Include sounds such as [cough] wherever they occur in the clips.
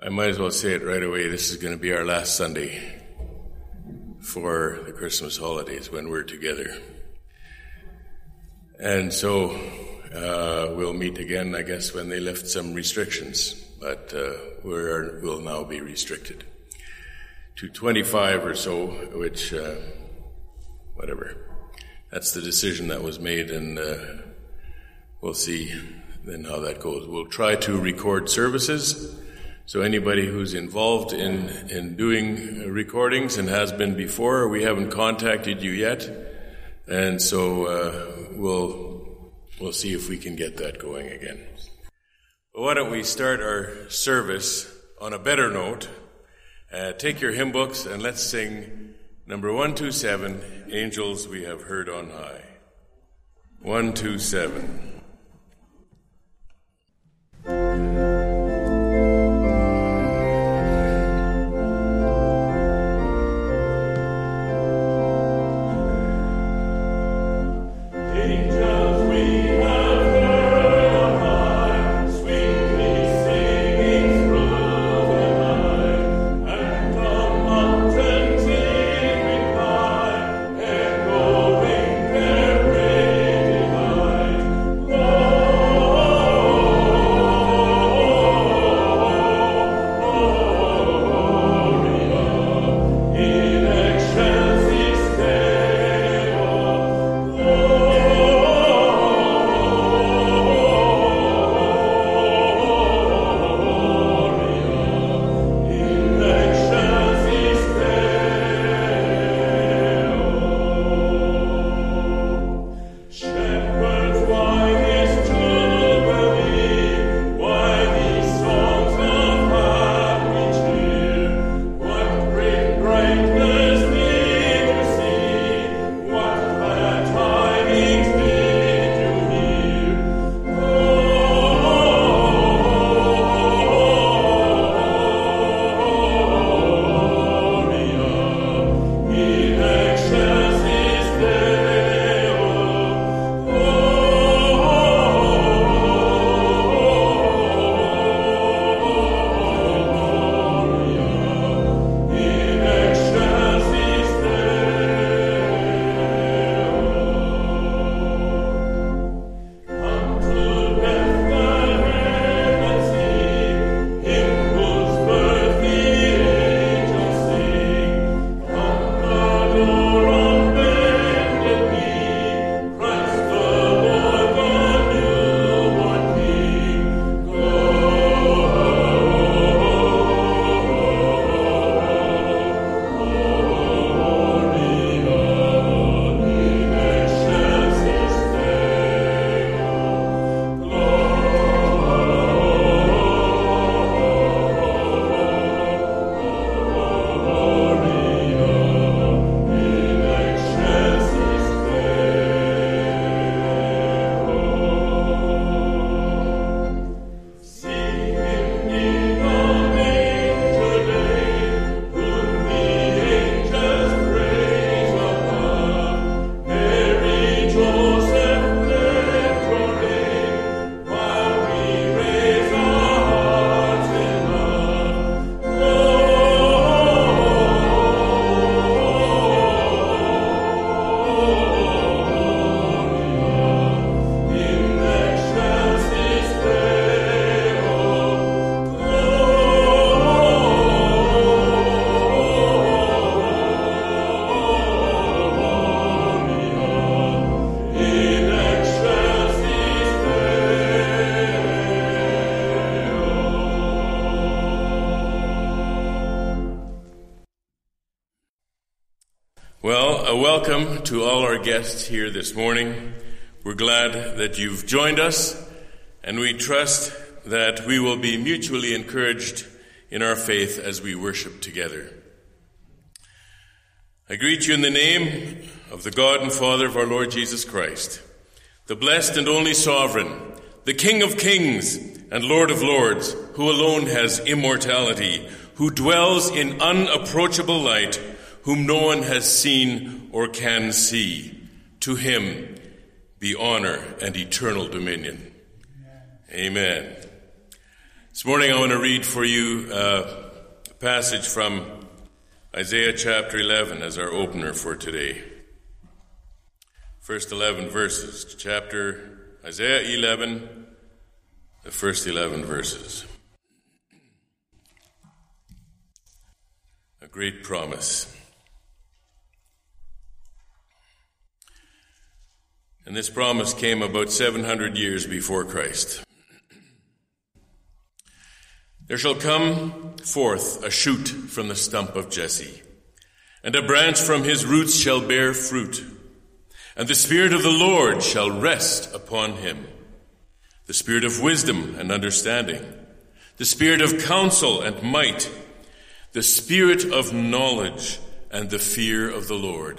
I might as well say it right away. This is going to be our last Sunday for the Christmas holidays when we're together. And so uh, we'll meet again, I guess, when they lift some restrictions. But uh, we will now be restricted to 25 or so, which, uh, whatever. That's the decision that was made, and uh, we'll see then how that goes. We'll try to record services so anybody who's involved in, in doing recordings and has been before, we haven't contacted you yet. And so uh, we'll, we'll see if we can get that going again. But why don't we start our service on a better note? Uh, take your hymn books and let's sing number 127, Angels We Have Heard on High. 127. Welcome to all our guests here this morning. We're glad that you've joined us, and we trust that we will be mutually encouraged in our faith as we worship together. I greet you in the name of the God and Father of our Lord Jesus Christ, the blessed and only sovereign, the King of kings and Lord of lords, who alone has immortality, who dwells in unapproachable light, whom no one has seen or can see. To him be honor and eternal dominion. Amen. This morning I want to read for you a passage from Isaiah chapter 11 as our opener for today. First 11 verses, chapter Isaiah 11, the first 11 verses. A great promise. And this promise came about 700 years before Christ. There shall come forth a shoot from the stump of Jesse, and a branch from his roots shall bear fruit. And the Spirit of the Lord shall rest upon him the Spirit of wisdom and understanding, the Spirit of counsel and might, the Spirit of knowledge and the fear of the Lord.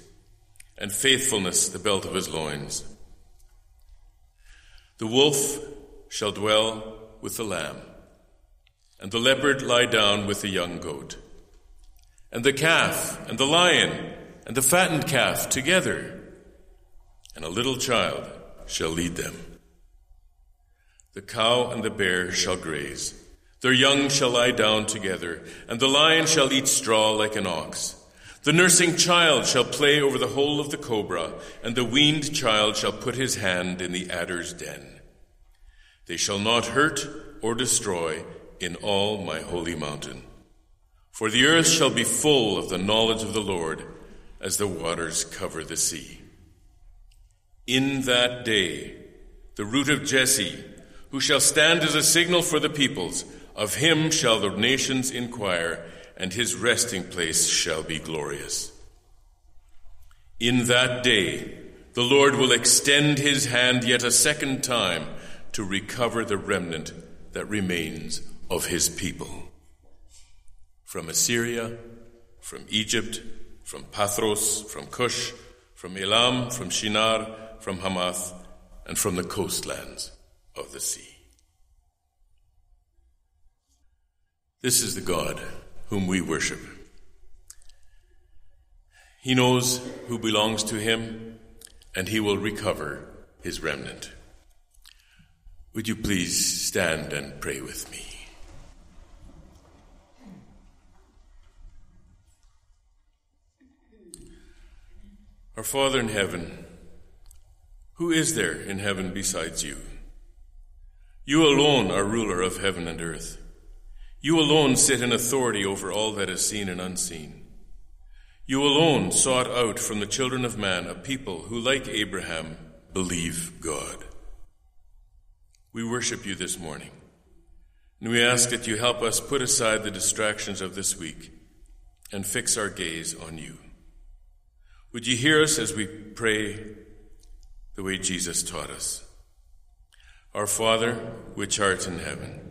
and faithfulness the belt of his loins. The wolf shall dwell with the lamb, and the leopard lie down with the young goat, and the calf and the lion and the fattened calf together, and a little child shall lead them. The cow and the bear shall graze, their young shall lie down together, and the lion shall eat straw like an ox. The nursing child shall play over the hole of the cobra, and the weaned child shall put his hand in the adder's den. They shall not hurt or destroy in all my holy mountain. For the earth shall be full of the knowledge of the Lord as the waters cover the sea. In that day, the root of Jesse, who shall stand as a signal for the peoples, of him shall the nations inquire, and his resting place shall be glorious. In that day, the Lord will extend his hand yet a second time to recover the remnant that remains of his people. From Assyria, from Egypt, from Pathros, from Cush, from Elam, from Shinar, from Hamath, and from the coastlands of the sea. This is the God whom we worship. He knows who belongs to him, and he will recover his remnant. Would you please stand and pray with me? Our Father in heaven, who is there in heaven besides you? You alone are ruler of heaven and earth. You alone sit in authority over all that is seen and unseen. You alone sought out from the children of man a people who, like Abraham, believe God. We worship you this morning. And we ask that you help us put aside the distractions of this week and fix our gaze on you. Would you hear us as we pray the way Jesus taught us? Our Father, which art in heaven,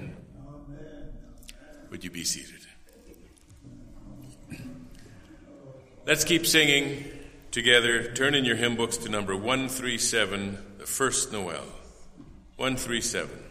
Would you be seated? Let's keep singing together. Turn in your hymn books to number 137, the first Noel. 137.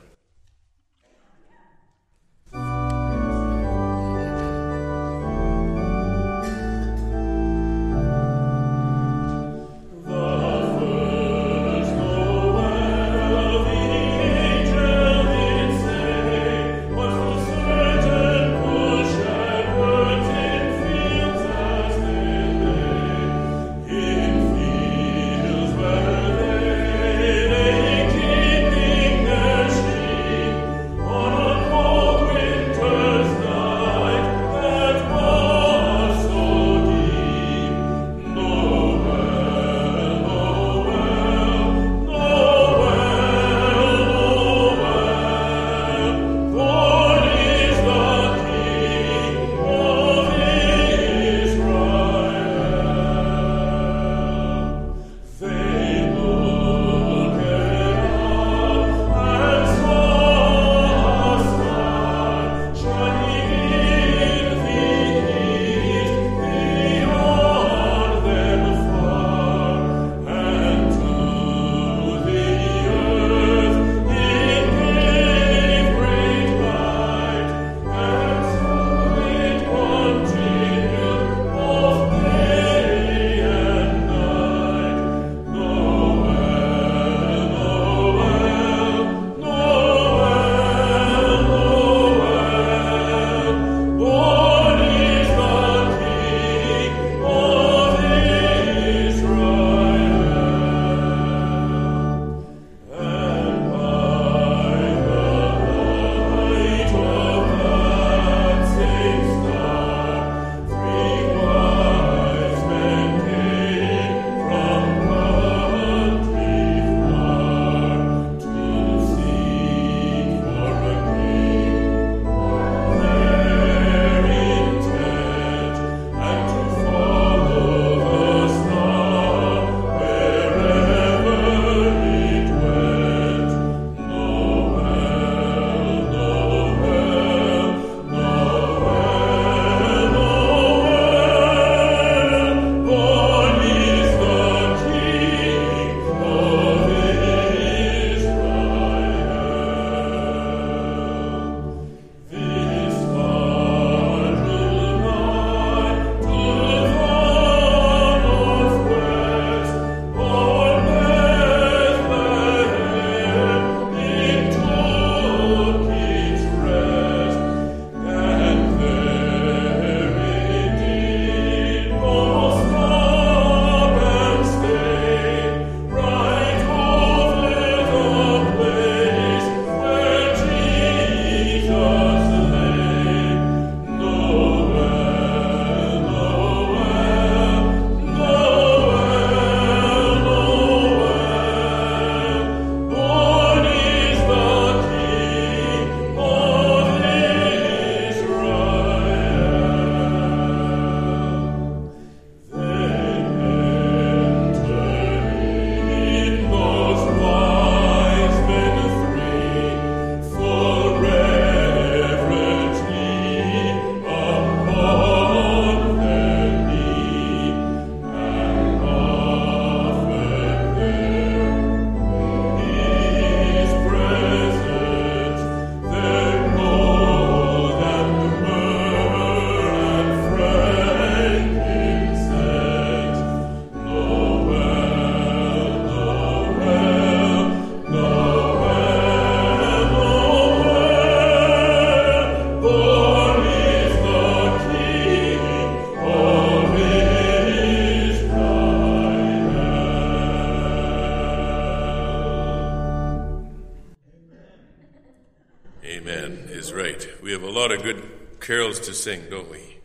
Sing, don't we?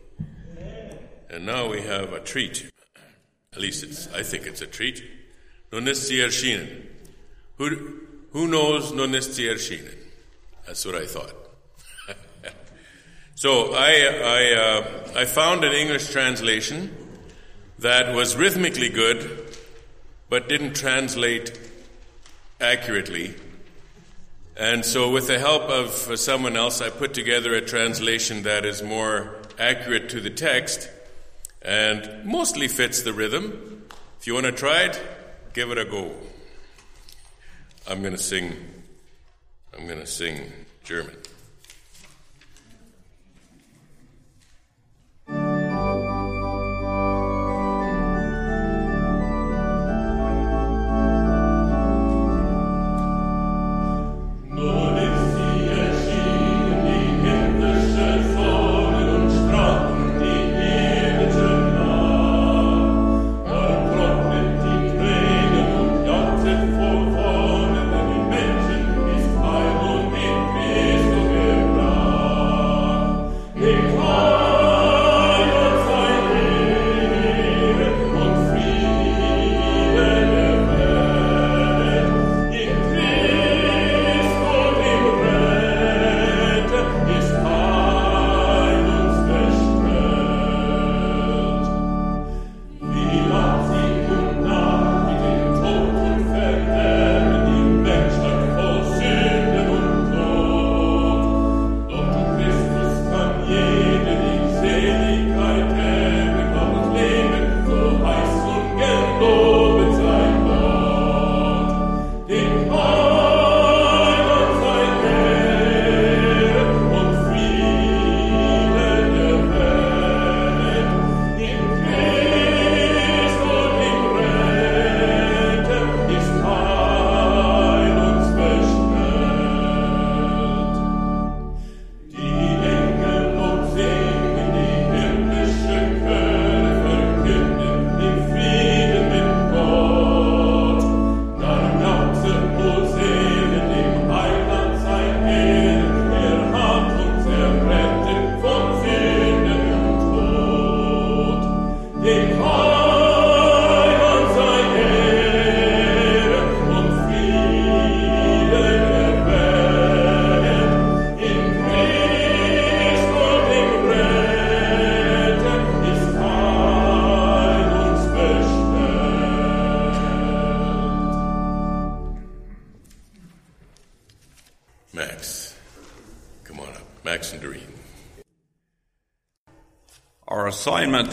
And now we have a treat. At least it's, I think it's a treat. Nonestier Who, who knows Nonestier That's what I thought. [laughs] so I, I, uh, I found an English translation that was rhythmically good, but didn't translate accurately. And so, with the help of someone else, I put together a translation that is more accurate to the text and mostly fits the rhythm. If you want to try it, give it a go. I'm going to sing. I'm going to sing German.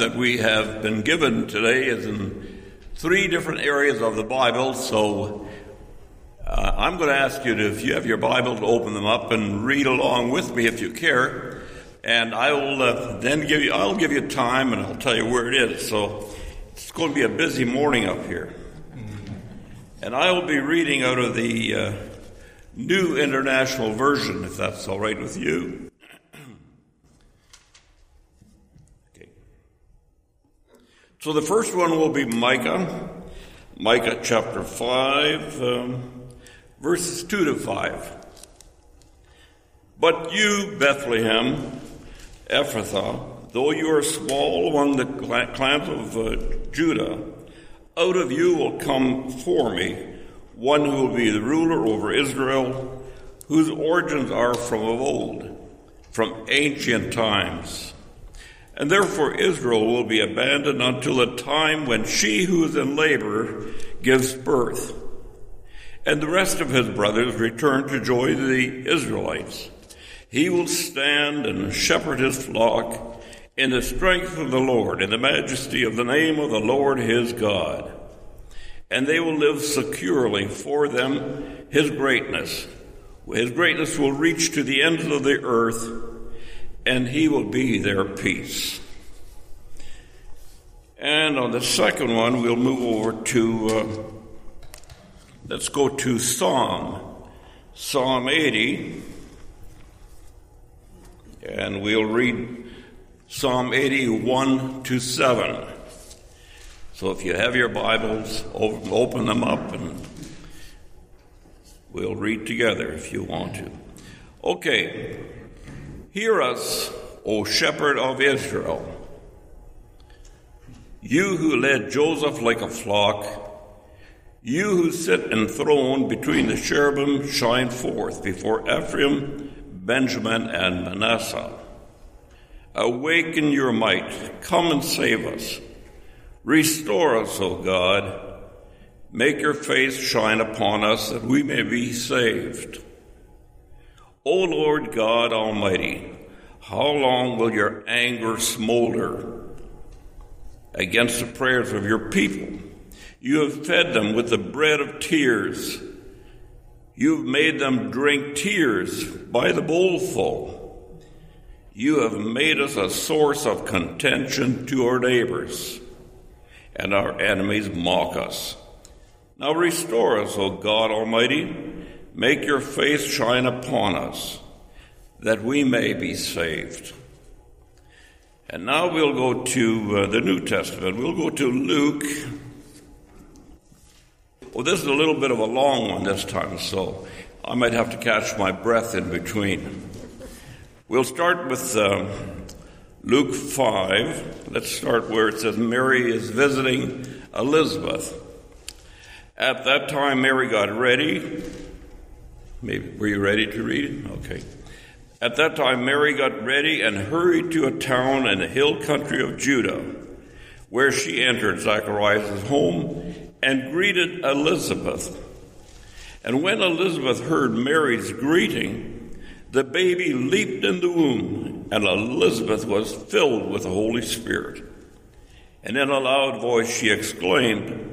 That we have been given today is in three different areas of the Bible. So uh, I'm going to ask you to, if you have your Bible, to open them up and read along with me if you care. And I will uh, then give you, I'll give you time and I'll tell you where it is. So it's going to be a busy morning up here. And I will be reading out of the uh, New International Version, if that's all right with you. So the first one will be Micah, Micah chapter 5, um, verses 2 to 5. But you, Bethlehem, Ephrathah, though you are small among the clans of uh, Judah, out of you will come for me one who will be the ruler over Israel, whose origins are from of old, from ancient times. And therefore Israel will be abandoned until the time when she who is in labor gives birth. And the rest of his brothers return to join the Israelites. He will stand and shepherd his flock in the strength of the Lord, in the majesty of the name of the Lord his God. And they will live securely for them his greatness. His greatness will reach to the ends of the earth and he will be their peace. And on the second one, we'll move over to, uh, let's go to Psalm, Psalm 80, and we'll read Psalm 81 to 7. So if you have your Bibles, open them up and we'll read together if you want to. Okay. Hear us, O shepherd of Israel. You who led Joseph like a flock, you who sit enthroned between the cherubim, shine forth before Ephraim, Benjamin, and Manasseh. Awaken your might, come and save us. Restore us, O God. Make your face shine upon us that we may be saved. O Lord God Almighty, how long will your anger smolder against the prayers of your people? You have fed them with the bread of tears. You've made them drink tears by the bowlful. You have made us a source of contention to our neighbors, and our enemies mock us. Now restore us, O God Almighty. Make your face shine upon us, that we may be saved. And now we'll go to uh, the New Testament. We'll go to Luke. Well, this is a little bit of a long one this time, so I might have to catch my breath in between. We'll start with uh, Luke 5. Let's start where it says Mary is visiting Elizabeth. At that time, Mary got ready. Maybe, were you ready to read? it? Okay. At that time, Mary got ready and hurried to a town in the hill country of Judah, where she entered Zacharias' home and greeted Elizabeth. And when Elizabeth heard Mary's greeting, the baby leaped in the womb, and Elizabeth was filled with the Holy Spirit. And in a loud voice she exclaimed,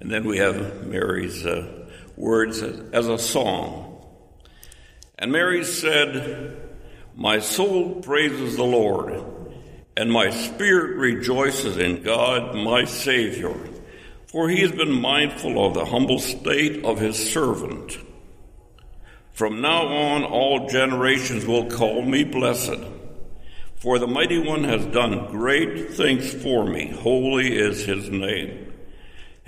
And then we have Mary's uh, words as a song. And Mary said, My soul praises the Lord, and my spirit rejoices in God, my Savior, for he has been mindful of the humble state of his servant. From now on, all generations will call me blessed. For the mighty one has done great things for me. Holy is his name.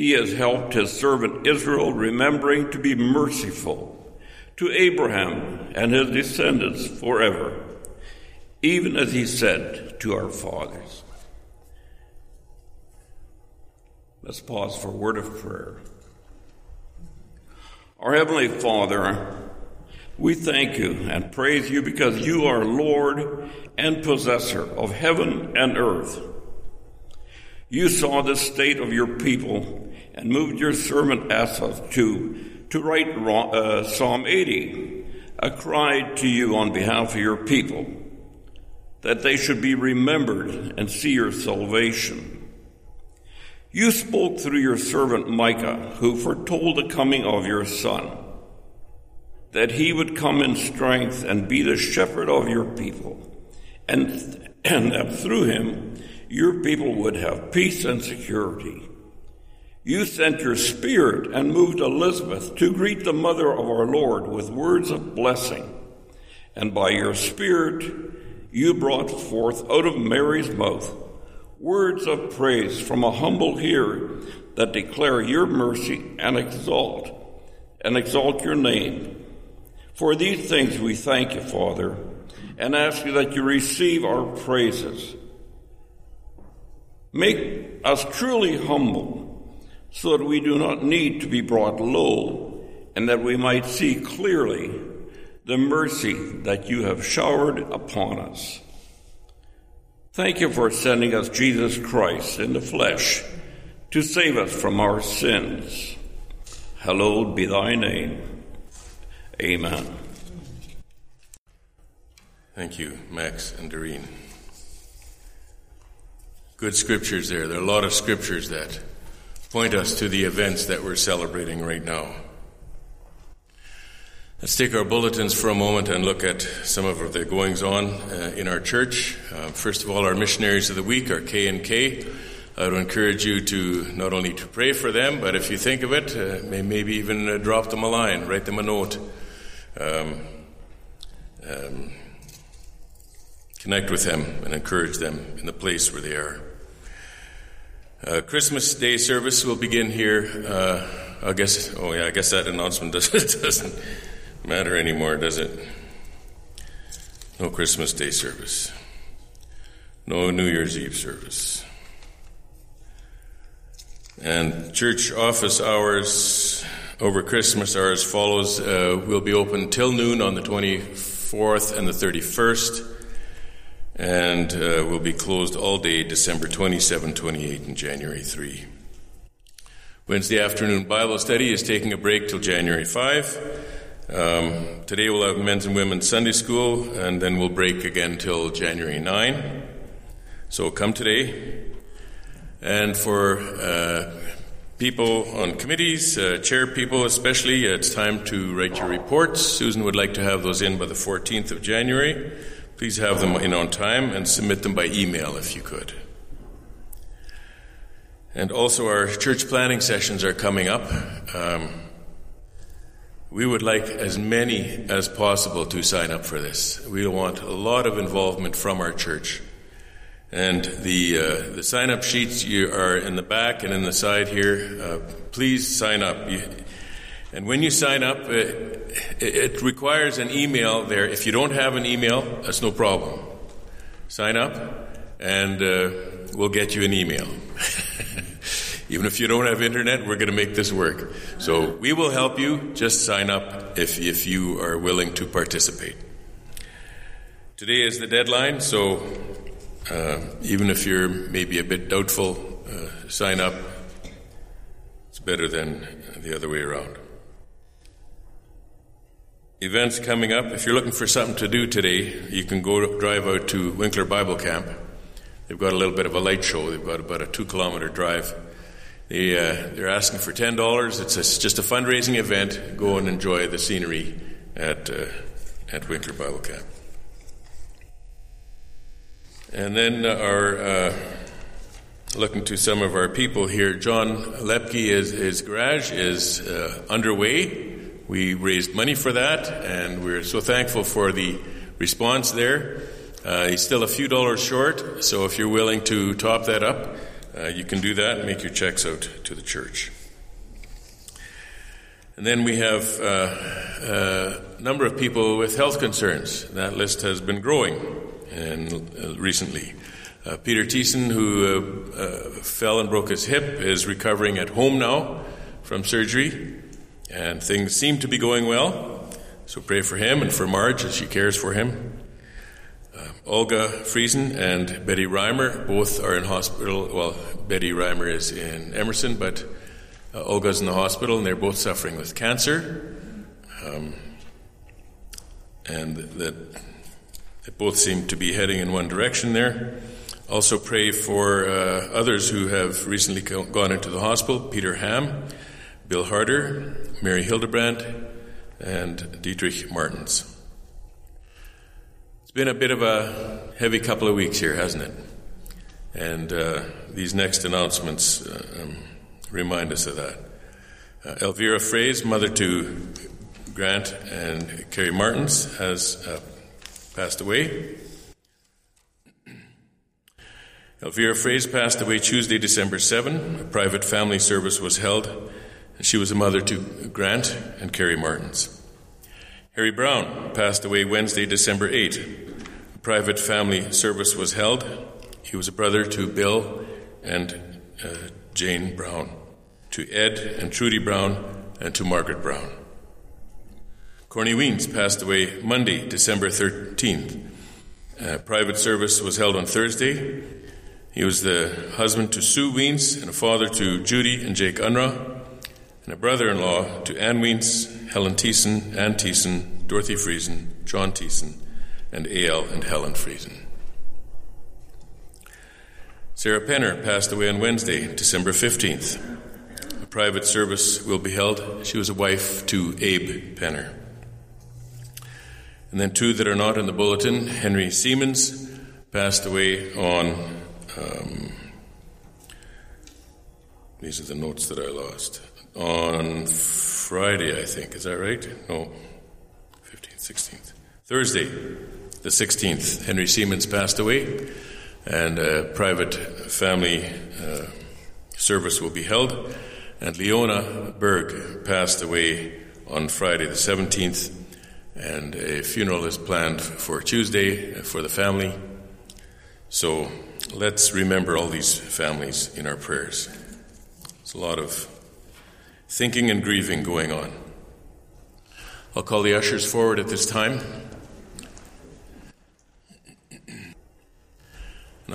He has helped his servant Israel, remembering to be merciful to Abraham and his descendants forever, even as he said to our fathers. Let's pause for a word of prayer. Our Heavenly Father, we thank you and praise you because you are Lord and possessor of heaven and earth. You saw the state of your people and moved your servant Asaph to, to write uh, Psalm 80, a cry to you on behalf of your people, that they should be remembered and see your salvation. You spoke through your servant Micah, who foretold the coming of your son, that he would come in strength and be the shepherd of your people, and, and that through him your people would have peace and security. You sent your spirit and moved Elizabeth to greet the mother of our Lord with words of blessing. And by your spirit, you brought forth out of Mary's mouth words of praise from a humble ear that declare your mercy and exalt and exalt your name. For these things we thank you, Father, and ask you that you receive our praises Make us truly humble so that we do not need to be brought low and that we might see clearly the mercy that you have showered upon us. Thank you for sending us Jesus Christ in the flesh to save us from our sins. Hallowed be thy name. Amen. Thank you, Max and Doreen. Good scriptures there. There are a lot of scriptures that point us to the events that we're celebrating right now. Let's take our bulletins for a moment and look at some of the goings on uh, in our church. Uh, first of all, our missionaries of the week are K and K. I would encourage you to not only to pray for them, but if you think of it, uh, maybe even uh, drop them a line, write them a note, um, um, connect with them, and encourage them in the place where they are. Uh, Christmas Day service will begin here. Uh, I guess. Oh yeah, I guess that announcement [laughs] doesn't doesn't matter anymore, does it? No Christmas Day service. No New Year's Eve service. And church office hours over Christmas are as follows. Uh, we'll be open till noon on the 24th and the 31st, and uh, we'll be closed all day December 27, 28, and January 3. Wednesday afternoon Bible study is taking a break till January 5. Um, today we'll have men's and women's Sunday school, and then we'll break again till January 9. So come today. And for uh, people on committees, uh, chair people especially, it's time to write your reports. Susan would like to have those in by the 14th of January. Please have them in on time and submit them by email if you could. And also, our church planning sessions are coming up. Um, we would like as many as possible to sign up for this. We want a lot of involvement from our church. And the uh, the sign up sheets you are in the back and in the side here. Uh, please sign up. You, and when you sign up, it, it, requires an email there. If you don't have an email, that's no problem. Sign up, and uh, we'll get you an email. [laughs] Even if you don't have internet, we're going to make this work. So we will help you. Just sign up if, if you are willing to participate. Today is the deadline, so uh, even if you're maybe a bit doubtful, uh, sign up. It's better than the other way around. Events coming up. If you're looking for something to do today, you can go drive out to Winkler Bible Camp. They've got a little bit of a light show. They've got about a two kilometer drive they, uh, they're asking for $10. It's, a, just a fundraising event. Go and enjoy the scenery at, uh, at Winkler Bible Camp. And then our, uh, looking to some of our people here, John Lepke, is, his garage is uh, underway. We raised money for that, and we're so thankful for the response there. Uh, he's still a few dollars short, so if you're willing to top that up, uh, you can do that and make your checks out to the church. And then we have uh, uh, a number of people with health concerns. That list has been growing and uh, recently. Uh, Peter Thiessen, who fell and broke his hip, is recovering at home now from surgery, and things seem to be going well. So pray for him and for Marge as she cares for him. Olga Friesen and Betty Reimer both are in hospital. Well, Betty Reimer is in Emerson, but uh, Olga's in the hospital, and they're both suffering with cancer. Um, and that they both seem to be heading in one direction there. Also, pray for uh, others who have recently gone into the hospital Peter Ham, Bill Harder, Mary Hildebrandt, and Dietrich Martins. It's been a bit of a heavy couple of weeks here, hasn't it? And uh, these next announcements uh, um, remind us of that. Uh, Elvira Fraze, mother to Grant and Carrie Martins, has uh, passed away. Elvira Fraze passed away Tuesday, December 7. A private family service was held, she was a mother to Grant and Carrie Martins. Harry Brown passed away Wednesday, December 8. A private family service was held. He was a brother to Bill and uh, Jane Brown, to Ed and Trudy Brown, and to Margaret Brown. Corny Wiens passed away Monday, December 13th. Uh, private service was held on Thursday. He was the husband to Sue Wiens and a father to Judy and Jake Unrau, and a brother in law to Ann Wiens, Helen Thiessen, Ann Thiessen, Dorothy Friesen, John Thiessen, and A.L. and Helen Friesen. Sarah Penner passed away on Wednesday, December 15th. A private service will be held. She was a wife to Abe Penner. And then two that are not in the bulletin Henry Siemens passed away on. Um, these are the notes that I lost. On Friday, I think. Is that right? No. 15th, 16th. Thursday, the 16th. Henry Siemens passed away, and a private family uh, service will be held. And Leona Berg passed away on Friday, the 17th and a funeral is planned for Tuesday for the family. So let's remember all these families in our prayers. There's a lot of thinking and grieving going on. I'll call the ushers forward at this time. And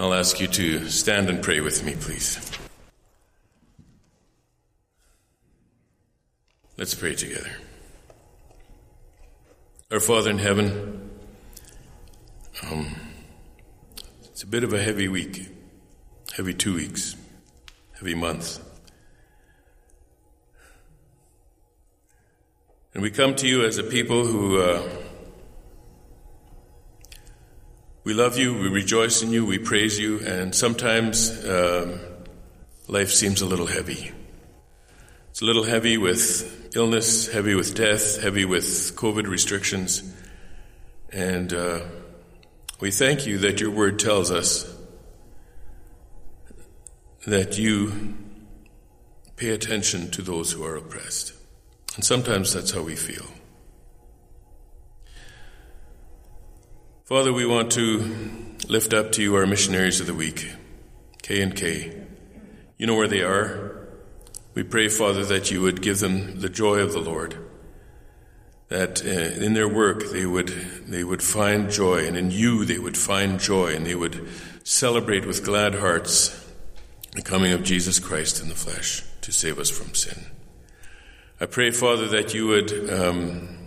I'll ask you to stand and pray with me, please. Let's pray together. Our Father in heaven, um, it's a bit of a heavy week, heavy two weeks, heavy month. And we come to you as a people who uh, we love you, we rejoice in you, we praise you, and sometimes um, life seems a little heavy. It's a little heavy with illness, heavy with death, heavy with COVID restrictions. And uh, we thank you that your word tells us that you pay attention to those who are oppressed. And sometimes that's how we feel. Father, we want to lift up to you our missionaries of the week, K and K. You know where they are. We pray, Father, that you would give them the joy of the Lord, that uh, in their work they would, they would find joy, and in you they would find joy, and they would celebrate with glad hearts the coming of Jesus Christ in the flesh to save us from sin. I pray, Father, that you would um,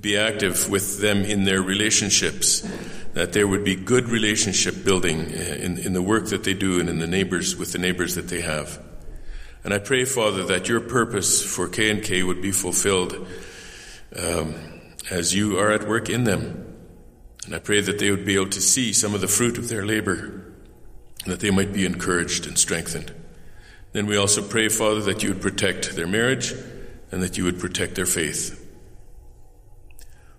be active with them in their relationships, that there would be good relationship building uh, in, in the work that they do and in the neighbors with the neighbors that they have. And I pray, Father, that your purpose for K and K would be fulfilled um, as you are at work in them. And I pray that they would be able to see some of the fruit of their labor, that they might be encouraged and strengthened. Then we also pray, Father, that you would protect their marriage and that you would protect their faith.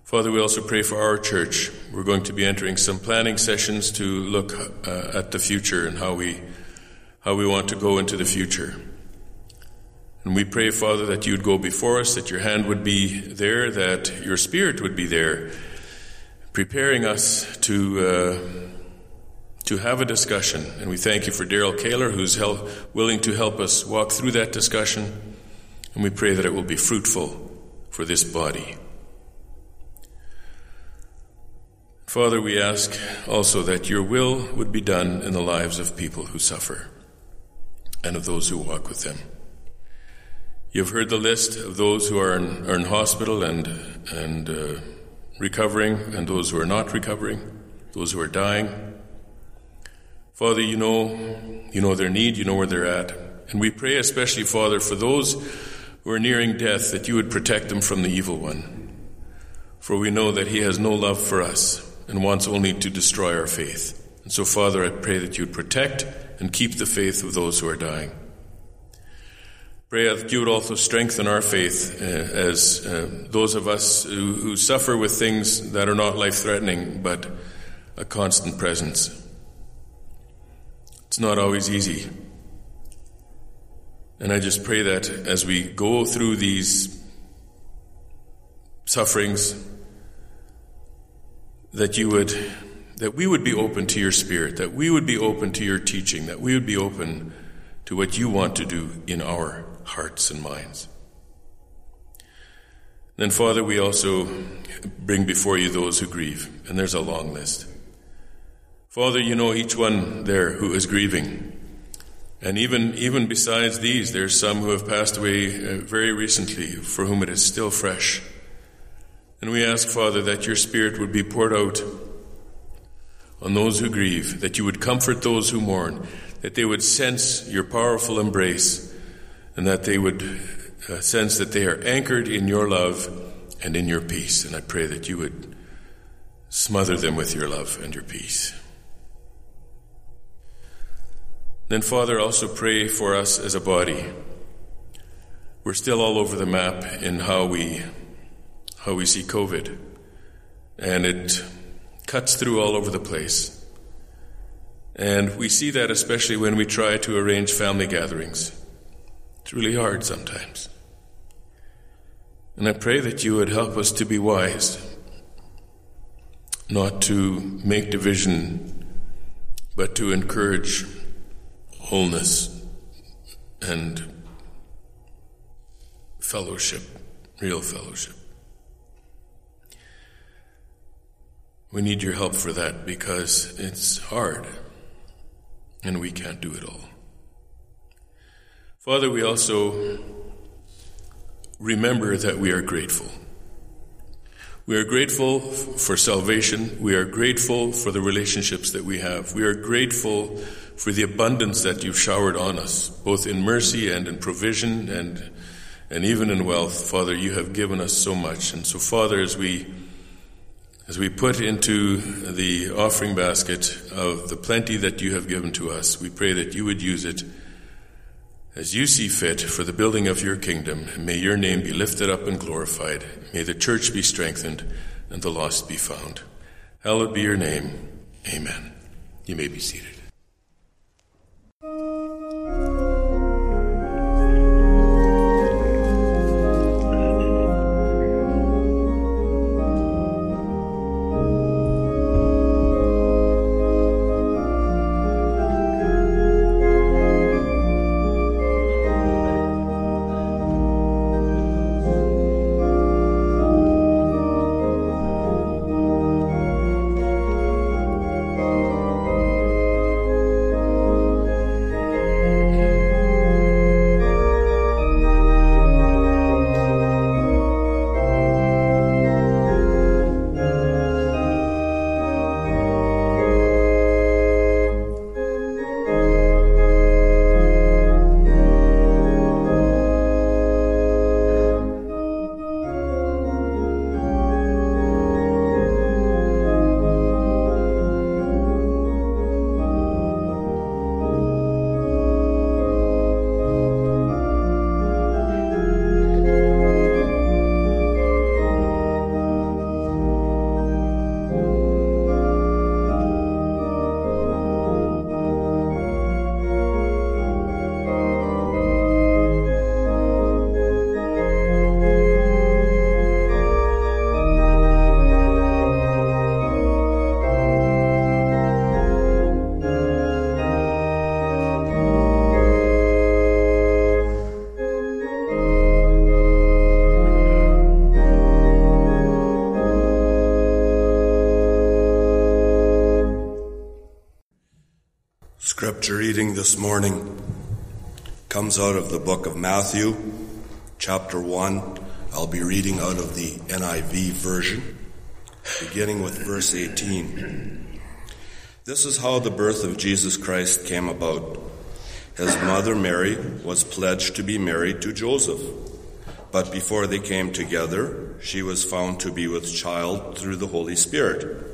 Father, we also pray for our church. We're going to be entering some planning sessions to look uh, at the future and how we how we want to go into the future. And we pray, Father, that you'd go before us, that your hand would be there, that your spirit would be there, preparing us to, uh, to have a discussion. And we thank you for Daryl Kaler, who's help, willing to help us walk through that discussion. And we pray that it will be fruitful for this body. Father, we ask also that your will would be done in the lives of people who suffer and of those who walk with them. You've heard the list of those who are in, are in hospital and, and uh, recovering, and those who are not recovering, those who are dying. Father, you know, you know their need, you know where they're at. And we pray especially, Father, for those who are nearing death, that you would protect them from the evil one. For we know that he has no love for us and wants only to destroy our faith. And so, Father, I pray that you would protect and keep the faith of those who are dying. Pray that you would also strengthen our faith uh, as uh, those of us who, who, suffer with things that are not life threatening but a constant presence. It's not always easy. And I just pray that as we go through these sufferings, that you would, that we would be open to your spirit, that we would be open to your teaching, that we would be open to what you want to do in our hearts and minds. Then, Father, we also bring before you those who grieve, and there's a long list. Father, you know each one there who is grieving. And even, even besides these, there's some who have passed away uh, very recently for whom it is still fresh. And we ask, Father, that your Spirit would be poured out on those who grieve, that you would comfort those who mourn, that they would sense your powerful embrace, and that they would uh, sense that they are anchored in your love and in your peace. And I pray that you would smother them with your love and your peace. Then, Father, also pray for us as a body. We're still all over the map in how we how we see COVID, and it cuts through all over the place. And we see that especially when we try to arrange family gatherings. It's really hard sometimes. And I pray that you would help us to be wise, not to make division, but to encourage wholeness and fellowship, real fellowship. We need your help for that because it's hard and we can't do it all. Father, we also remember that we are grateful. We are grateful for salvation. We are grateful for the relationships that we have. We are grateful for the abundance that you've showered on us, both in mercy and in provision and, and even in wealth. Father, you have given us so much. And so, Father, as we, as we put into the offering basket of the plenty that you have given to us, we pray that you would use it as you see fit for the building of your kingdom. May your name be lifted up and glorified. May the church be strengthened and the lost be found. Hallowed be your name. Amen. You may be seated. Morning comes out of the book of Matthew, chapter 1. I'll be reading out of the NIV version, beginning with verse 18. This is how the birth of Jesus Christ came about. His mother Mary was pledged to be married to Joseph, but before they came together, she was found to be with child through the Holy Spirit.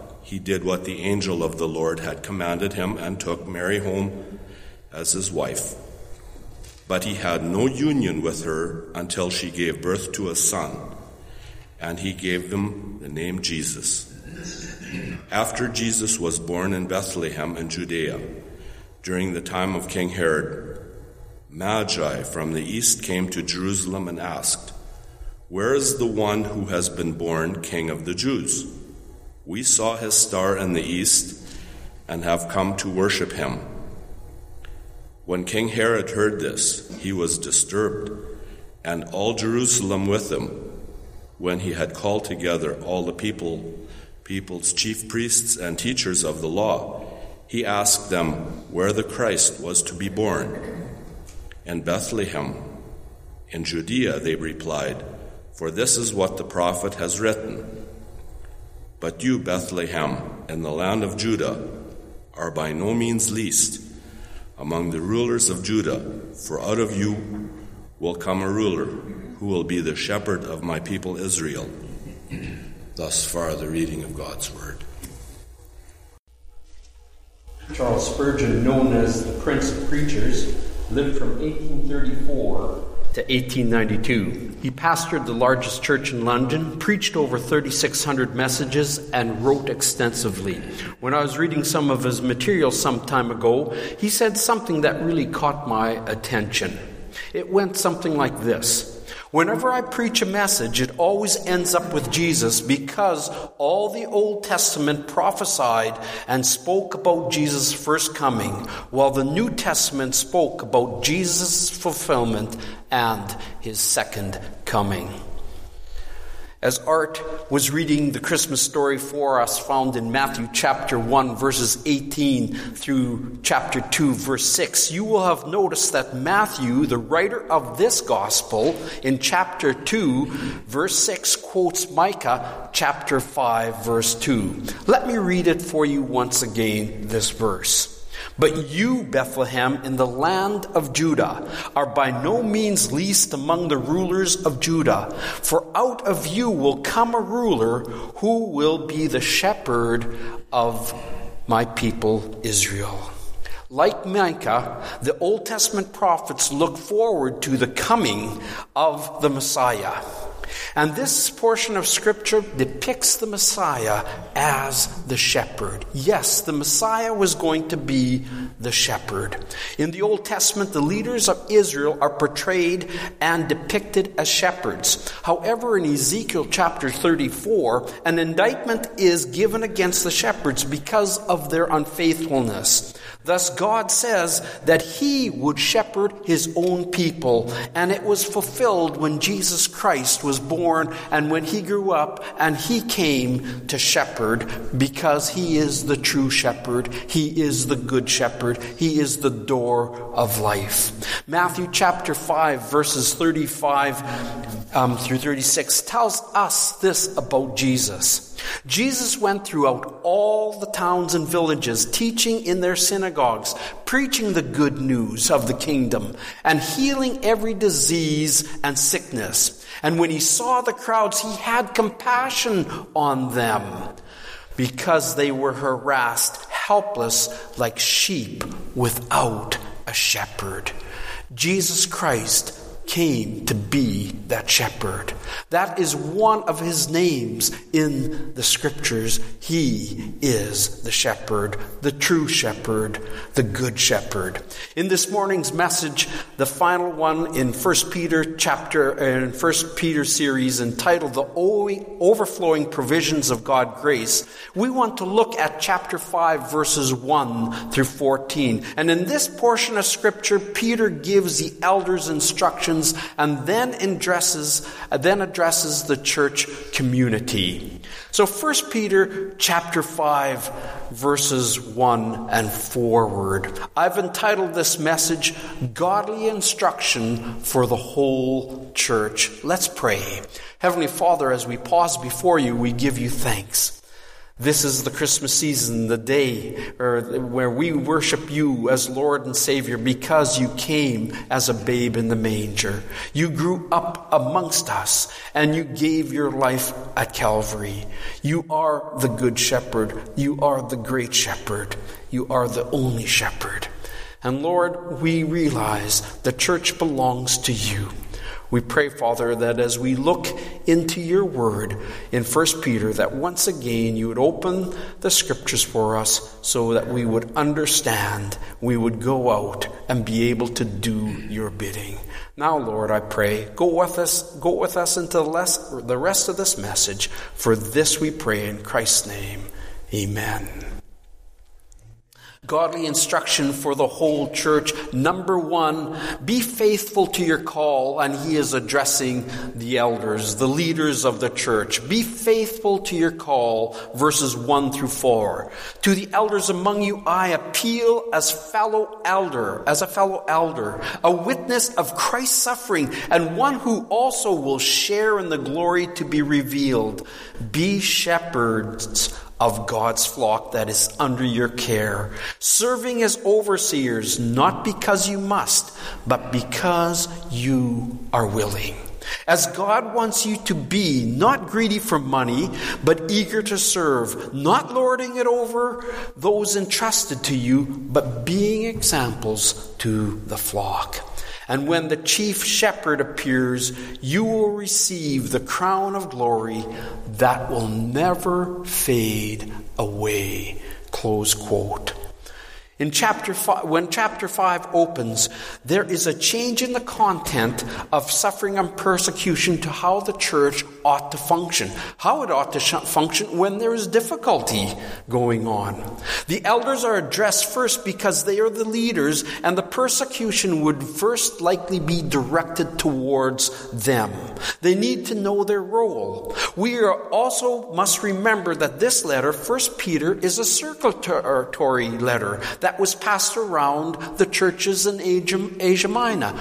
he did what the angel of the Lord had commanded him and took Mary home as his wife. But he had no union with her until she gave birth to a son, and he gave him the name Jesus. After Jesus was born in Bethlehem in Judea, during the time of King Herod, Magi from the east came to Jerusalem and asked, Where is the one who has been born King of the Jews? We saw his star in the east and have come to worship him. When King Herod heard this, he was disturbed, and all Jerusalem with him. When he had called together all the people, people's chief priests and teachers of the law, he asked them where the Christ was to be born. In Bethlehem, in Judea, they replied, for this is what the prophet has written. But you, Bethlehem, and the land of Judah, are by no means least among the rulers of Judah, for out of you will come a ruler who will be the shepherd of my people Israel. Thus far, the reading of God's word. Charles Spurgeon, known as the Prince of Preachers, lived from 1834 to 1892. He pastored the largest church in London, preached over 3,600 messages, and wrote extensively. When I was reading some of his material some time ago, he said something that really caught my attention. It went something like this. Whenever I preach a message, it always ends up with Jesus because all the Old Testament prophesied and spoke about Jesus' first coming, while the New Testament spoke about Jesus' fulfillment and his second coming. As Art was reading the Christmas story for us, found in Matthew chapter 1, verses 18 through chapter 2, verse 6, you will have noticed that Matthew, the writer of this gospel, in chapter 2, verse 6, quotes Micah chapter 5, verse 2. Let me read it for you once again, this verse. But you, Bethlehem, in the land of Judah, are by no means least among the rulers of Judah, for out of you will come a ruler who will be the shepherd of my people Israel. Like Micah, the Old Testament prophets look forward to the coming of the Messiah. And this portion of Scripture depicts the Messiah as the shepherd. Yes, the Messiah was going to be the shepherd. In the Old Testament, the leaders of Israel are portrayed and depicted as shepherds. However, in Ezekiel chapter 34, an indictment is given against the shepherds because of their unfaithfulness. Thus, God says that He would shepherd His own people, and it was fulfilled when Jesus Christ was born and when He grew up and He came to shepherd because He is the true shepherd. He is the good shepherd. He is the door of life. Matthew chapter 5, verses 35 um, through 36 tells us this about Jesus. Jesus went throughout all the towns and villages, teaching in their synagogues, preaching the good news of the kingdom, and healing every disease and sickness. And when he saw the crowds, he had compassion on them because they were harassed, helpless, like sheep without a shepherd. Jesus Christ came to be that shepherd. That is one of his names in the scriptures. He is the shepherd, the true shepherd, the good shepherd. In this morning's message, the final one in 1 Peter chapter in 1 Peter series entitled The Overflowing Provisions of God Grace, we want to look at chapter 5 verses 1 through 14. And in this portion of scripture, Peter gives the elders instructions and then addresses, then addresses the church community. So 1 Peter chapter 5 verses 1 and forward. I've entitled this message Godly Instruction for the Whole Church. Let's pray. Heavenly Father, as we pause before you, we give you thanks. This is the Christmas season, the day where we worship you as Lord and Savior because you came as a babe in the manger. You grew up amongst us and you gave your life at Calvary. You are the good shepherd. You are the great shepherd. You are the only shepherd. And Lord, we realize the church belongs to you. We pray, Father, that as we look into your word in 1 Peter, that once again you would open the scriptures for us so that we would understand, we would go out and be able to do your bidding. Now, Lord, I pray, go with us, go with us into the rest of this message. For this we pray in Christ's name. Amen godly instruction for the whole church. Number one, be faithful to your call, and he is addressing the elders, the leaders of the church. Be faithful to your call, verses one through four. To the elders among you, I appeal as fellow elder, as a fellow elder, a witness of Christ's suffering, and one who also will share in the glory to be revealed. Be shepherds of God's flock that is under your care, serving as overseers, not because you must, but because you are willing. As God wants you to be, not greedy for money, but eager to serve, not lording it over those entrusted to you, but being examples to the flock. And when the chief shepherd appears, you will receive the crown of glory that will never fade away. Close quote. In chapter five, when chapter 5 opens, there is a change in the content of suffering and persecution to how the church ought to function. How it ought to function when there is difficulty going on. The elders are addressed first because they are the leaders and the persecution would first likely be directed towards them. They need to know their role. We also must remember that this letter, 1 Peter, is a circulatory letter that that was passed around the churches in Asia, Asia Minor.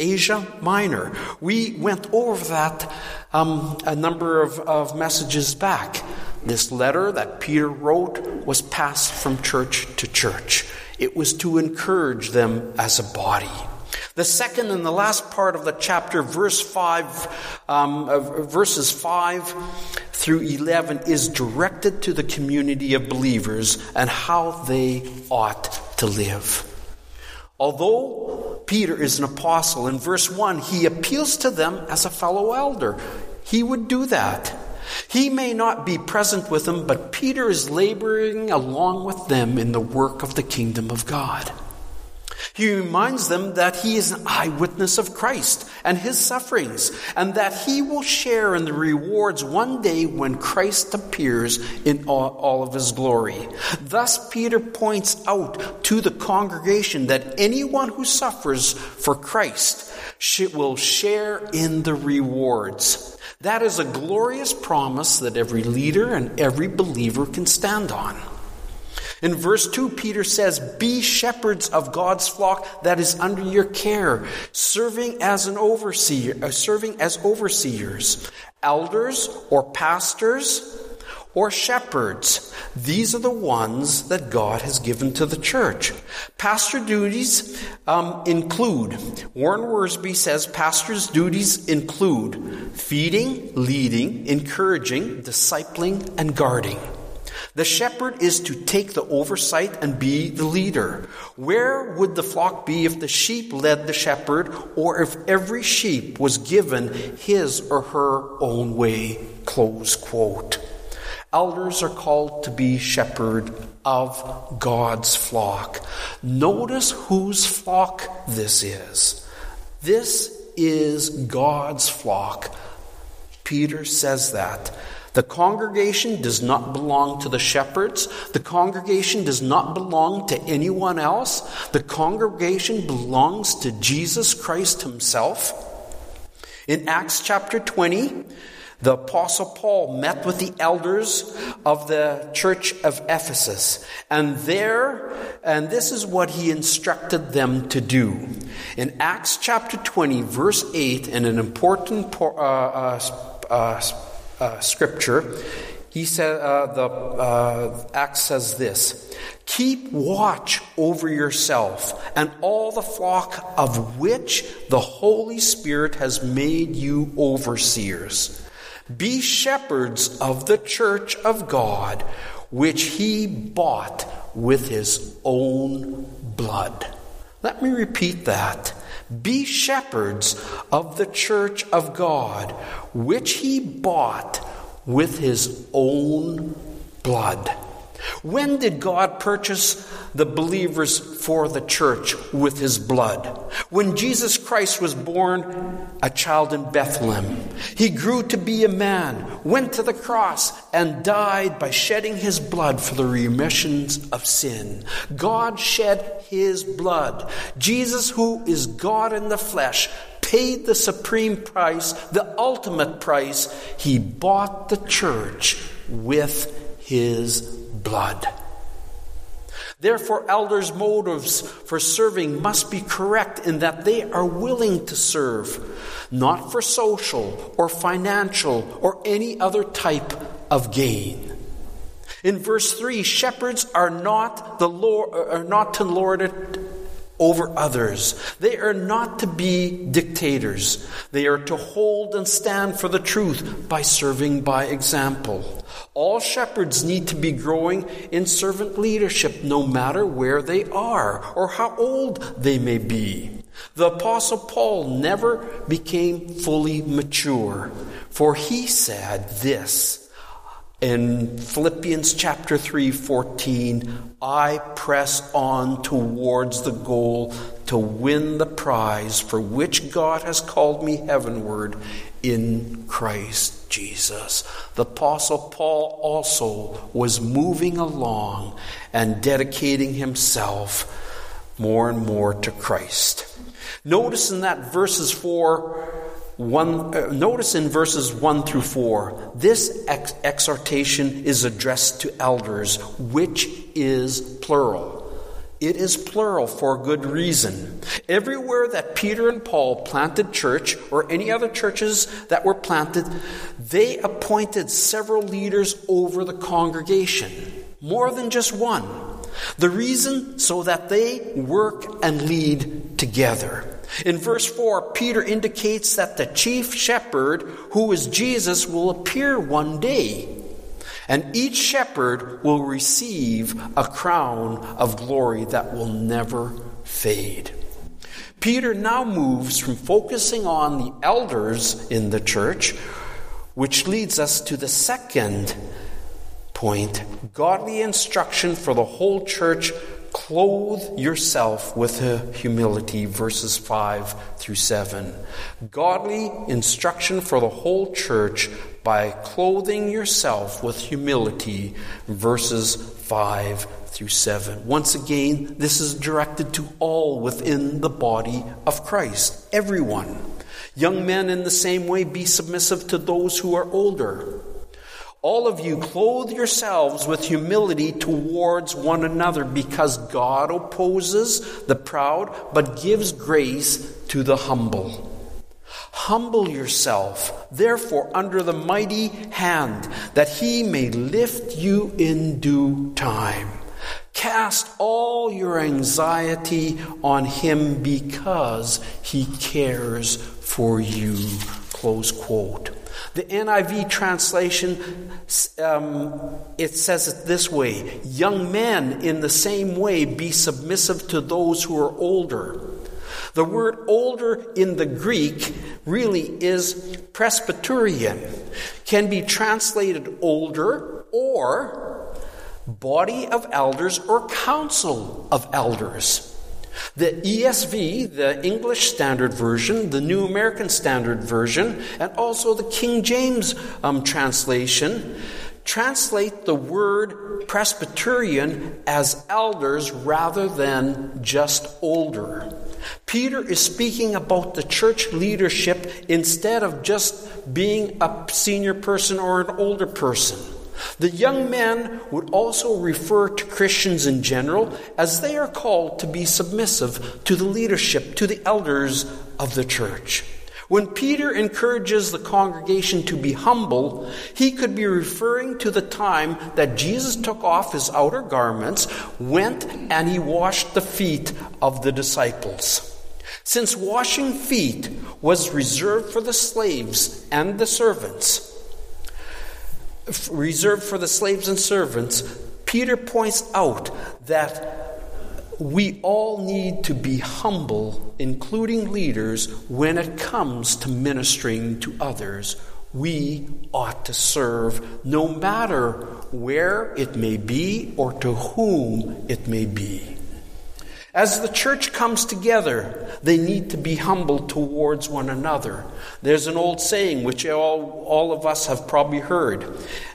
Asia Minor. We went over that um, a number of, of messages back. This letter that Peter wrote was passed from church to church. It was to encourage them as a body. The second and the last part of the chapter, verse 5, um, verses 5 through 11, is directed to the community of believers and how they ought to live. Although Peter is an apostle, in verse 1, he appeals to them as a fellow elder. He would do that. He may not be present with them, but Peter is laboring along with them in the work of the kingdom of God. He reminds them that he is an eyewitness of Christ and his sufferings, and that he will share in the rewards one day when Christ appears in all, of his glory. Thus, Peter points out to the congregation that anyone who suffers for Christ will share in the rewards. That is a glorious promise that every leader and every believer can stand on. In verse 2, Peter says, Be shepherds of God's flock that is under your care, serving as an overseer, uh, serving as overseers, elders or pastors or shepherds. These are the ones that God has given to the church. Pastor duties um, include, Warren Wiersbe says, pastor's duties include feeding, leading, encouraging, discipling, and guarding. The shepherd is to take the oversight and be the leader. Where would the flock be if the sheep led the shepherd or if every sheep was given his or her own way? Close quote. Elders are called to be shepherd of God's flock. Notice whose flock this is. This is God's flock. Peter says that. The congregation does not belong to the shepherds. The congregation does not belong to anyone else. The congregation belongs to Jesus Christ Himself. In Acts chapter 20, the Apostle Paul met with the elders of the church of Ephesus. And there, and this is what he instructed them to do. In Acts chapter 20, verse 8, in an important uh, uh, uh, uh, scripture, he said, uh, the uh, Acts says this Keep watch over yourself and all the flock of which the Holy Spirit has made you overseers. Be shepherds of the church of God, which he bought with his own blood. Let me repeat that. Be shepherds of the church of God, which he bought with his own blood. When did God purchase the believers for the church with his blood? When Jesus Christ was born a child in Bethlehem. He grew to be a man, went to the cross, and died by shedding his blood for the remissions of sin. God shed his blood. Jesus, who is God in the flesh, paid the supreme price, the ultimate price. He bought the church with his blood. Therefore, elders' motives for serving must be correct in that they are willing to serve, not for social or financial or any other type of gain. In verse 3, shepherds are not, the Lord, are not to lord it over others. They are not to be dictators. They are to hold and stand for the truth by serving by example. All shepherds need to be growing in servant leadership no matter where they are or how old they may be. The apostle Paul never became fully mature, for he said this in Philippians chapter 3 14, I press on towards the goal to win the prize for which God has called me heavenward in Christ Jesus. The Apostle Paul also was moving along and dedicating himself more and more to Christ. Notice in that verses 4 one, uh, notice in verses 1 through 4, this ex- exhortation is addressed to elders, which is plural. It is plural for good reason. Everywhere that Peter and Paul planted church, or any other churches that were planted, they appointed several leaders over the congregation, more than just one. The reason so that they work and lead together. In verse 4, Peter indicates that the chief shepherd, who is Jesus, will appear one day. And each shepherd will receive a crown of glory that will never fade. Peter now moves from focusing on the elders in the church, which leads us to the second point godly instruction for the whole church Clothe yourself with humility, verses 5 through 7. Godly instruction for the whole church by clothing yourself with humility, verses 5 through 7. Once again, this is directed to all within the body of Christ, everyone. Young men, in the same way, be submissive to those who are older. All of you clothe yourselves with humility towards one another because God opposes the proud but gives grace to the humble. Humble yourself, therefore, under the mighty hand, that he may lift you in due time. Cast all your anxiety on him because he cares for you. Close quote. The NIV translation, um, it says it this way Young men, in the same way, be submissive to those who are older. The word older in the Greek really is presbyterian, can be translated older or body of elders or council of elders. The ESV, the English Standard Version, the New American Standard Version, and also the King James um, translation translate the word Presbyterian as elders rather than just older. Peter is speaking about the church leadership instead of just being a senior person or an older person. The young men would also refer to Christians in general as they are called to be submissive to the leadership, to the elders of the church. When Peter encourages the congregation to be humble, he could be referring to the time that Jesus took off his outer garments, went and he washed the feet of the disciples. Since washing feet was reserved for the slaves and the servants, reserved for the slaves and servants, Peter points out that we all need to be humble, including leaders, when it comes to ministering to others. We ought to serve no matter where it may be or to whom it may be. As the church comes together, they need to be humble towards one another. There's an old saying which all, all of us have probably heard,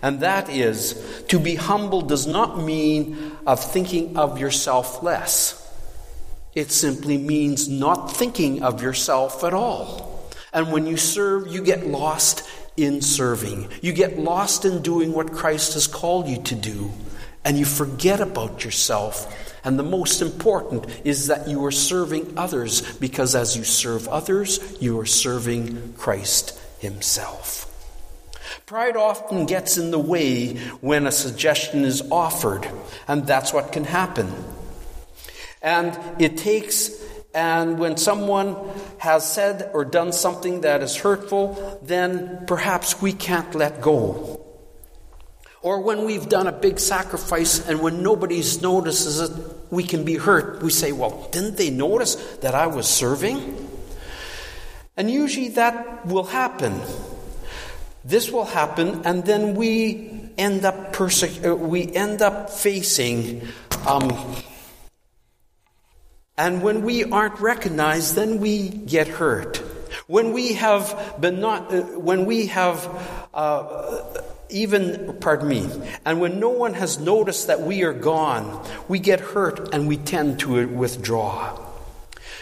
and that is to be humble does not mean of thinking of yourself less. It simply means not thinking of yourself at all. And when you serve, you get lost in serving. You get lost in doing what Christ has called you to do, and you forget about yourself and the most important is that you are serving others because as you serve others, you are serving Christ Himself. Pride often gets in the way when a suggestion is offered, and that's what can happen. And it takes, and when someone has said or done something that is hurtful, then perhaps we can't let go. Or when we've done a big sacrifice and when nobody notices it, we can be hurt. We say, Well, didn't they notice that I was serving? And usually that will happen. This will happen, and then we end up perse- uh, we end up facing um, and when we aren't recognized, then we get hurt. When we have been not, uh, when we have uh, even, pardon me, and when no one has noticed that we are gone, we get hurt and we tend to withdraw.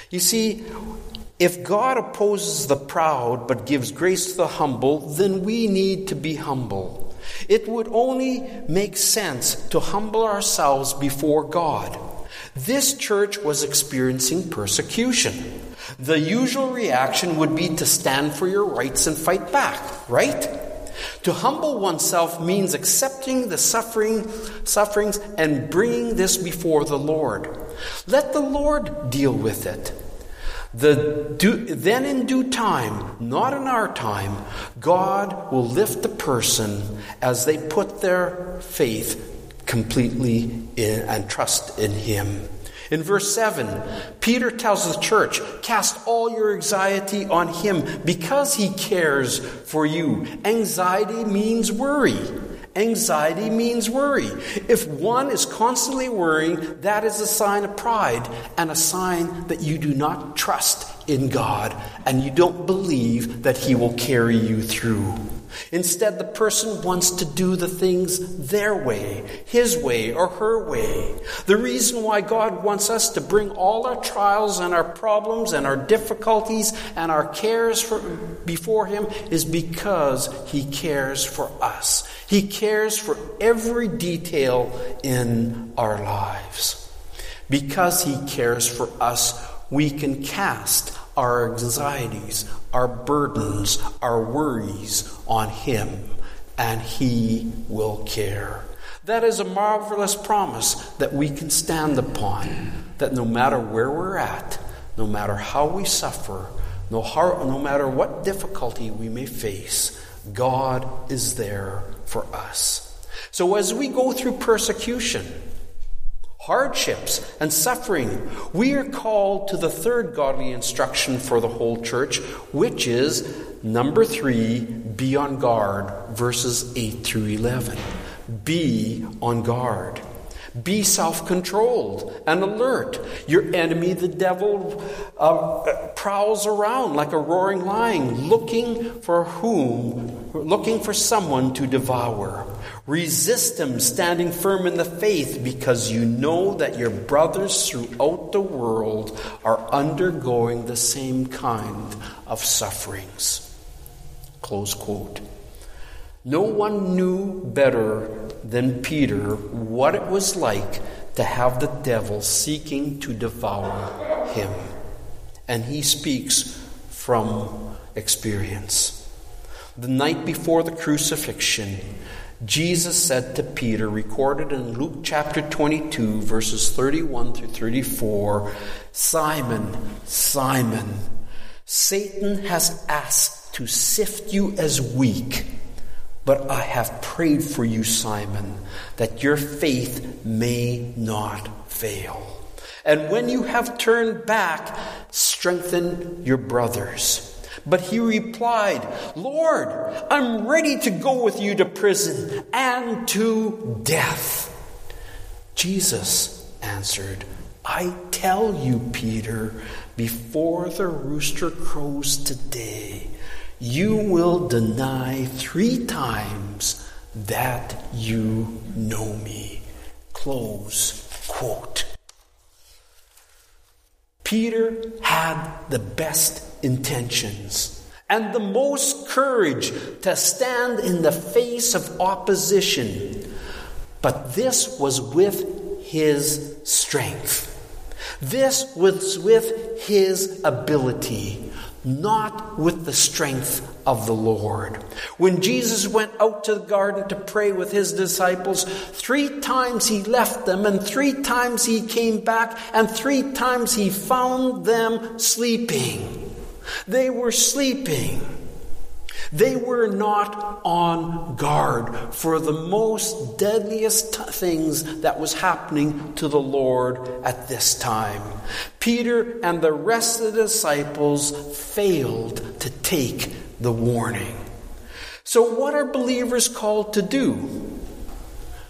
You see, if God opposes the proud but gives grace to the humble, then we need to be humble. It would only make sense to humble ourselves before God. This church was experiencing persecution. The usual reaction would be to stand for your rights and fight back, right? To humble oneself means accepting the suffering, sufferings and bringing this before the Lord. Let the Lord deal with it. The then, in due time, not in our time, God will lift the person as they put their faith completely in and trust in Him. In verse 7, Peter tells the church, Cast all your anxiety on him because he cares for you. Anxiety means worry. Anxiety means worry. If one is constantly worrying, that is a sign of pride and a sign that you do not trust in God and you don't believe that He will carry you through. Instead, the person wants to do the things their way, his way, or her way. The reason why God wants us to bring all our trials and our problems and our difficulties and our cares for, before Him is because He cares for us. He cares for every detail in our lives. Because He cares for us, we can cast our anxieties, our burdens, our worries on Him, and He will care. That is a marvelous promise that we can stand upon. That no matter where we're at, no matter how we suffer, no, no matter what difficulty we may face, God is there for us. So as we go through persecution, hardships, and suffering, we are called to the third godly instruction for the whole church, which is number three be on guard, verses 8 through 11. Be on guard. Be self controlled and alert. Your enemy, the devil, uh, prowls around like a roaring lion, looking for whom, looking for someone to devour. Resist him, standing firm in the faith, because you know that your brothers throughout the world are undergoing the same kind of sufferings. Close quote. No one knew better than Peter what it was like to have the devil seeking to devour him. And he speaks from experience. The night before the crucifixion, Jesus said to Peter, recorded in Luke chapter 22, verses 31 through 34 Simon, Simon, Satan has asked to sift you as wheat, but I have prayed for you, Simon, that your faith may not fail. And when you have turned back, strengthen your brothers. But he replied, Lord, I'm ready to go with you to prison and to death. Jesus answered, I tell you, Peter, before the rooster crows today, you will deny three times that you know me. Close quote. Peter had the best intentions and the most courage to stand in the face of opposition. But this was with his strength. This was with his ability, not with the strength of the Lord. When Jesus went out to the garden to pray with his disciples, three times he left them, and three times he came back, and three times he found them sleeping. They were sleeping. They were not on guard for the most deadliest things that was happening to the Lord at this time. Peter and the rest of the disciples failed to take the warning. So, what are believers called to do?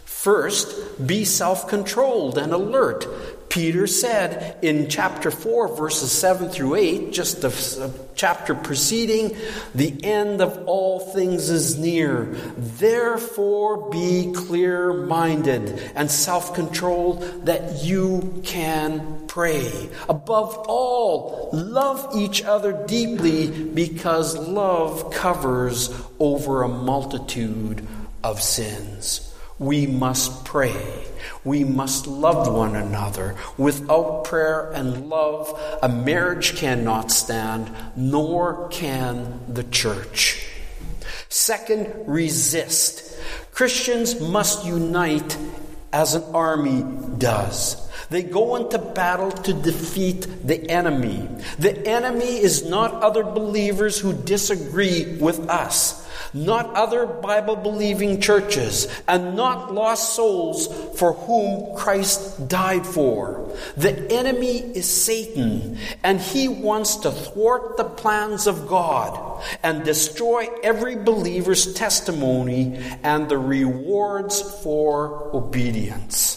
First, be self controlled and alert Peter said in chapter 4, verses 7 through 8, just the uh, chapter preceding, the end of all things is near. Therefore, be clear minded and self controlled that you can pray. Above all, love each other deeply because love covers over a multitude of sins. We must pray. We must love one another. Without prayer and love, a marriage cannot stand, nor can the church. Second, resist. Christians must unite as an army does. They go into battle to defeat the enemy. The enemy is not other believers who disagree with us not other Bible believing churches, and not lost souls for whom Christ died for. The enemy is Satan, and he wants to thwart the plans of God and destroy every believer's testimony and the rewards for obedience.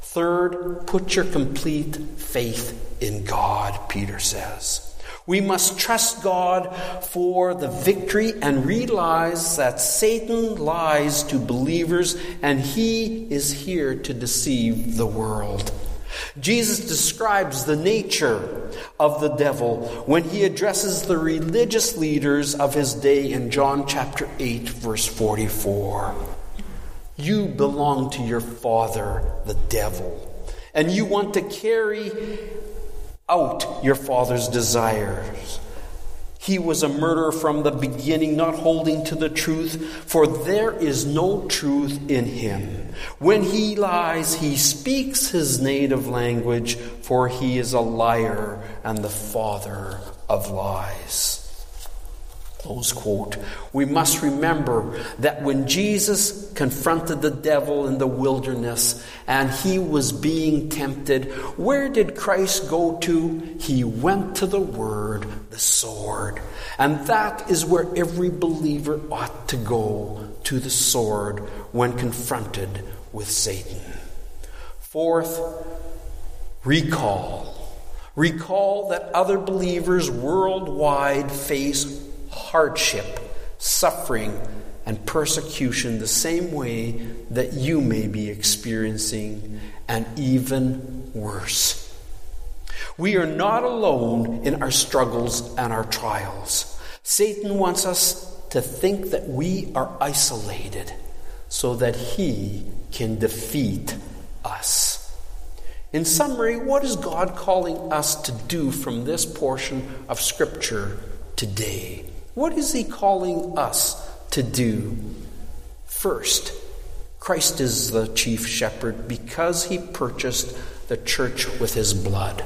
Third, put your complete faith in God, Peter says. We must trust God for the victory and realize that Satan lies to believers and he is here to deceive the world. Jesus describes the nature of the devil when he addresses the religious leaders of his day in John chapter 8, verse 44. You belong to your father, the devil, and you want to carry out your father's desires. He was a murderer from the beginning, not holding to the truth, for there is no truth in him. When he lies, he speaks his native language, for he is a liar and the father of lies. Close quote. We must remember that when Jesus confronted the devil in the wilderness and he was being tempted, where did Christ go to? He went to the Word, the sword. And that is where every believer ought to go to the sword when confronted with Satan. Fourth, recall. Recall that other believers worldwide face hardship, suffering, and persecution the same way that you may be experiencing, and even worse. We are not alone in our struggles and our trials. Satan wants us to think that we are isolated so that he can defeat us. In summary, what is God calling us to do from this portion of Scripture today? What is He calling us to do? First, Christ is the chief shepherd because He purchased the church with His blood.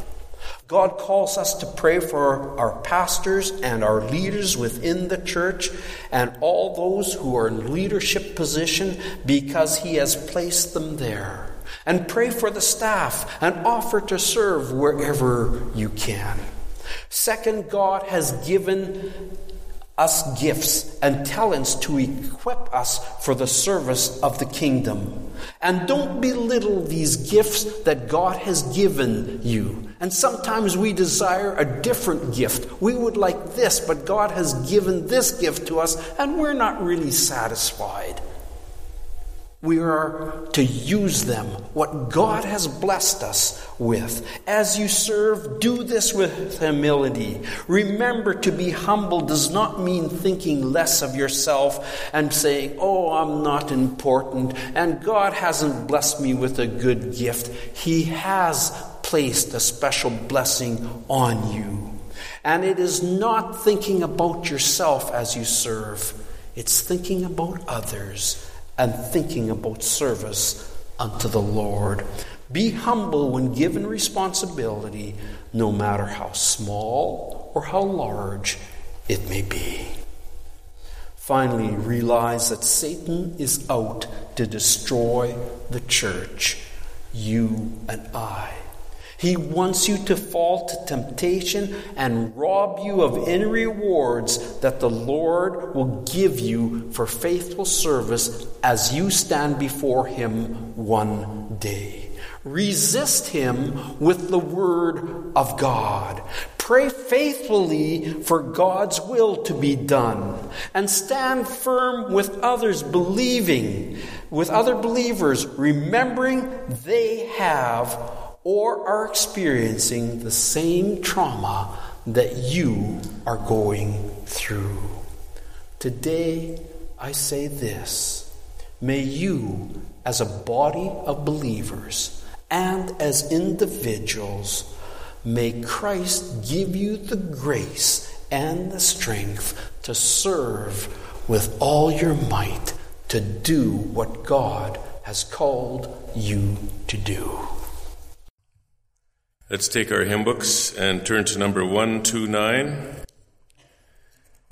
God calls us to pray for our pastors and our leaders within the church and all those who are in leadership position because He has placed them there. And pray for the staff and offer to serve wherever you can. Second, God has given us gifts and talents to equip us for the service of the kingdom. And don't belittle these gifts that God has given you. And sometimes we desire a different gift. We would like this, but God has given this gift to us, and we're not really satisfied. We are to use them, what God has blessed us with. As you serve, do this with humility. Remember, to be humble does not mean thinking less of yourself and saying, Oh, I'm not important, and God hasn't blessed me with a good gift. He has placed a special blessing on you. And it is not thinking about yourself as you serve, it's thinking about others and thinking about service unto the Lord. Be humble when given responsibility, no matter how small or how large it may be. Finally, realize that Satan is out to destroy the church, you and I. He wants you to fall to temptation and rob you of any rewards that the Lord will give you for faithful service as you stand before Him one day. Resist Him with the Word of God. Pray faithfully for God's will to be done. And stand firm with others, believing, with other believers, remembering they have or are experiencing the same trauma that you are going through. Today, I say this May you, as a body of believers and as individuals, may Christ give you the grace and the strength to serve with all your might to do what God has called you to do. Let's take our hymn books and turn to number 129.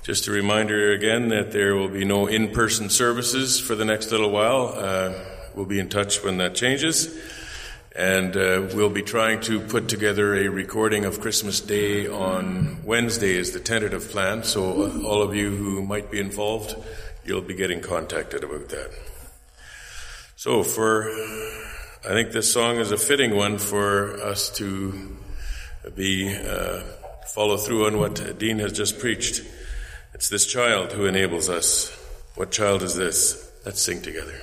Just a reminder again that there will be no in person services for the next little while. Uh, we'll be in touch when that changes. And uh, we'll be trying to put together a recording of Christmas Day on Wednesday, is the tentative plan. So, uh, all of you who might be involved, you'll be getting contacted about that. So, for I think this song is a fitting one for us to be uh, follow through on what Dean has just preached. It's this child who enables us. What child is this? Let's sing together.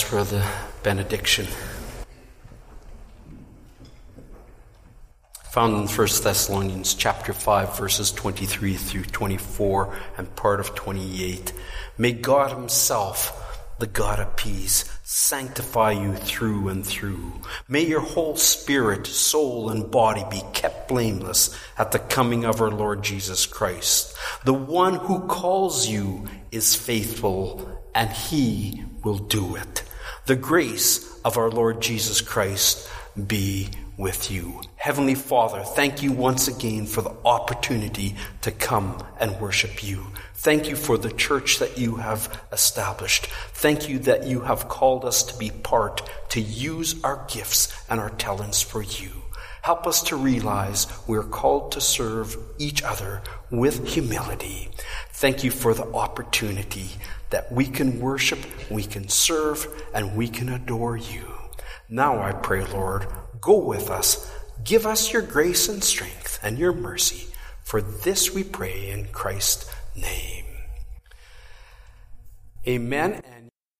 For the benediction. Found in 1 Thessalonians chapter 5 verses 23 through 24 and part of 28. May God himself the God of peace, sanctify you through and through. May your whole spirit, soul, and body be kept blameless at the coming of our Lord Jesus Christ. The one who calls you is faithful, and he will do it. The grace of our Lord Jesus Christ be with you. Heavenly Father, thank you once again for the opportunity to come and worship you. Thank you for the church that you have established. Thank you that you have called us to be part, to use our gifts and our talents for you. Help us to realize we're called to serve each other with humility. Thank you for the opportunity that we can worship, we can serve, and we can adore you. Now I pray, Lord, Go with us. Give us your grace and strength and your mercy. For this we pray in Christ's name. Amen.